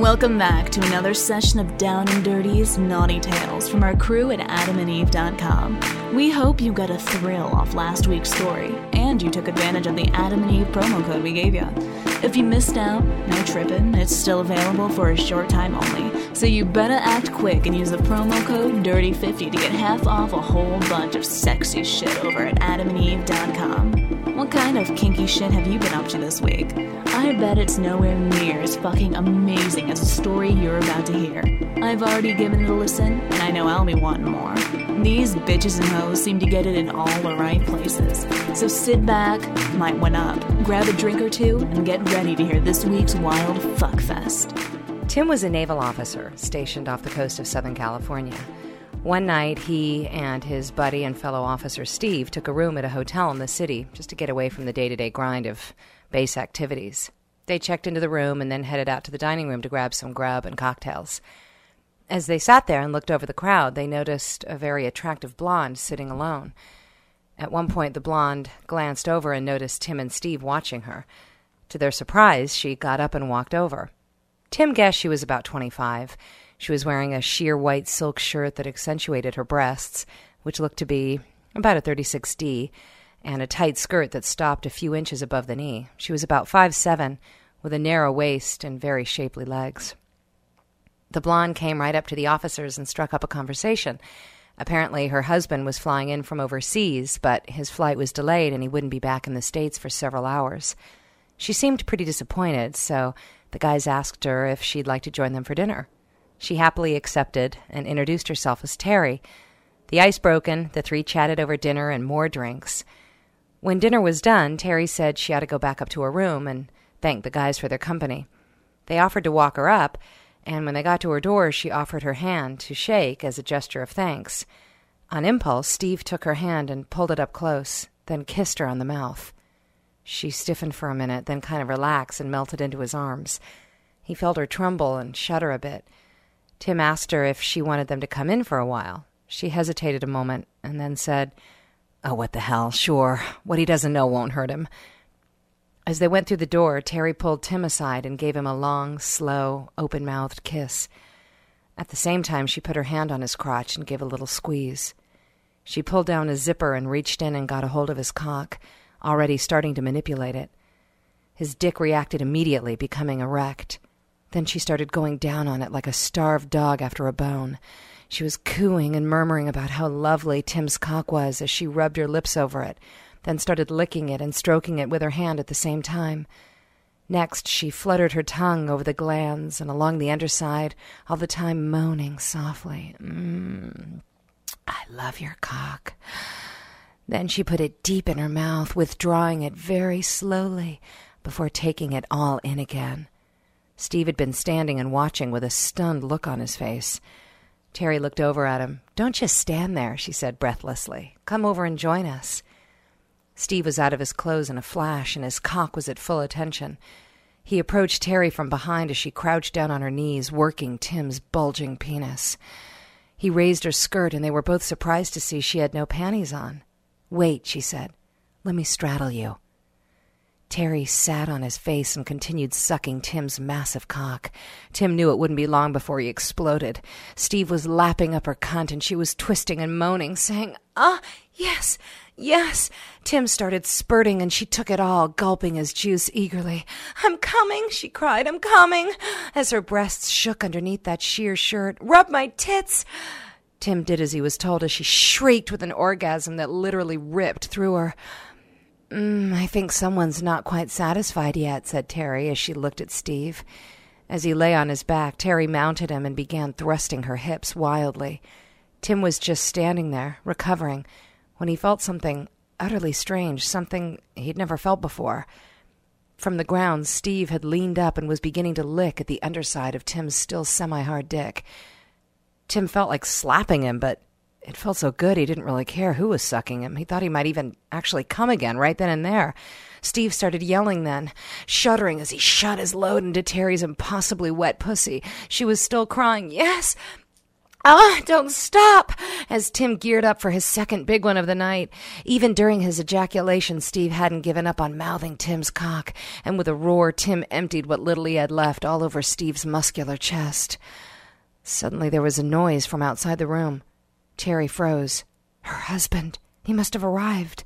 Welcome back to another session of Down and Dirty's Naughty Tales from our crew at adamandeve.com. We hope you got a thrill off last week's story and you took advantage of the Adam and Eve promo code we gave you. If you missed out, no tripping, it's still available for a short time only. So you better act quick and use the promo code DIRTY50 to get half off a whole bunch of sexy shit over at adamandeve.com. What kind of kinky shit have you been up to this week? I bet it's nowhere near as fucking amazing as the story you're about to hear. I've already given it a listen, and I know I'll be wanting more. These bitches and hoes seem to get it in all the right places. So sit back, might one up, grab a drink or two, and get ready to hear this week's wild fuckfest. Tim was a naval officer stationed off the coast of Southern California. One night, he and his buddy and fellow officer Steve took a room at a hotel in the city just to get away from the day to day grind of base activities. They checked into the room and then headed out to the dining room to grab some grub and cocktails. As they sat there and looked over the crowd, they noticed a very attractive blonde sitting alone. At one point, the blonde glanced over and noticed Tim and Steve watching her. To their surprise, she got up and walked over. Tim guessed she was about 25. She was wearing a sheer white silk shirt that accentuated her breasts, which looked to be about a 36D, and a tight skirt that stopped a few inches above the knee. She was about five seven, with a narrow waist and very shapely legs. The blonde came right up to the officers and struck up a conversation. Apparently, her husband was flying in from overseas, but his flight was delayed and he wouldn't be back in the States for several hours. She seemed pretty disappointed, so the guys asked her if she'd like to join them for dinner. She happily accepted and introduced herself as Terry. The ice broken, the three chatted over dinner and more drinks. When dinner was done, Terry said she ought to go back up to her room and thank the guys for their company. They offered to walk her up, and when they got to her door, she offered her hand to shake as a gesture of thanks. On impulse, Steve took her hand and pulled it up close, then kissed her on the mouth. She stiffened for a minute, then kind of relaxed and melted into his arms. He felt her tremble and shudder a bit. Tim asked her if she wanted them to come in for a while. She hesitated a moment and then said, Oh, what the hell, sure. What he doesn't know won't hurt him. As they went through the door, Terry pulled Tim aside and gave him a long, slow, open mouthed kiss. At the same time, she put her hand on his crotch and gave a little squeeze. She pulled down his zipper and reached in and got a hold of his cock, already starting to manipulate it. His dick reacted immediately, becoming erect. Then she started going down on it like a starved dog after a bone. She was cooing and murmuring about how lovely Tim's cock was as she rubbed her lips over it, then started licking it and stroking it with her hand at the same time. Next, she fluttered her tongue over the glands and along the underside, all the time moaning softly, Mmm, I love your cock. Then she put it deep in her mouth, withdrawing it very slowly before taking it all in again. Steve had been standing and watching with a stunned look on his face. Terry looked over at him. Don't just stand there, she said breathlessly. Come over and join us. Steve was out of his clothes in a flash, and his cock was at full attention. He approached Terry from behind as she crouched down on her knees, working Tim's bulging penis. He raised her skirt, and they were both surprised to see she had no panties on. Wait, she said. Let me straddle you. Terry sat on his face and continued sucking Tim's massive cock. Tim knew it wouldn't be long before he exploded. Steve was lapping up her cunt and she was twisting and moaning, saying, Ah, yes, yes. Tim started spurting and she took it all, gulping his juice eagerly. I'm coming, she cried, I'm coming, as her breasts shook underneath that sheer shirt. Rub my tits. Tim did as he was told as she shrieked with an orgasm that literally ripped through her. Mm, I think someone's not quite satisfied yet, said Terry as she looked at Steve. As he lay on his back, Terry mounted him and began thrusting her hips wildly. Tim was just standing there, recovering, when he felt something utterly strange, something he'd never felt before. From the ground, Steve had leaned up and was beginning to lick at the underside of Tim's still semi hard dick. Tim felt like slapping him, but it felt so good he didn't really care who was sucking him. He thought he might even actually come again right then and there. Steve started yelling then, shuddering as he shot his load into Terry's impossibly wet pussy. She was still crying, Yes, Ah, don't stop! As Tim geared up for his second big one of the night. Even during his ejaculation, Steve hadn't given up on mouthing Tim's cock, and with a roar, Tim emptied what little he had left all over Steve's muscular chest. Suddenly there was a noise from outside the room. Terry froze. Her husband. He must have arrived.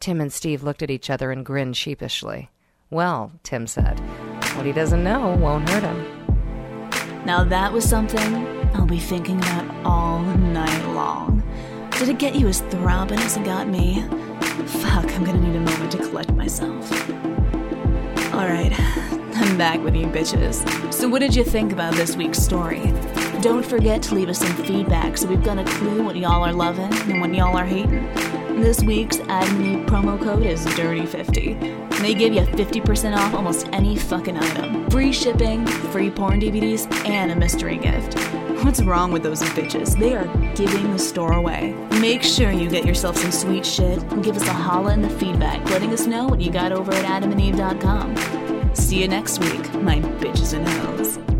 Tim and Steve looked at each other and grinned sheepishly. Well, Tim said, what he doesn't know won't hurt him. Now that was something I'll be thinking about all night long. Did it get you as throbbing as it got me? Fuck, I'm gonna need a moment to collect myself. Alright, I'm back with you bitches. So, what did you think about this week's story? Don't forget to leave us some feedback so we've got a clue what y'all are loving and what y'all are hating. This week's Eve promo code is DIRTY50. They give you 50% off almost any fucking item. Free shipping, free porn DVDs, and a mystery gift. What's wrong with those bitches? They are giving the store away. Make sure you get yourself some sweet shit and give us a holla in the feedback, letting us know what you got over at adamandeve.com. See you next week, my bitches and hoes.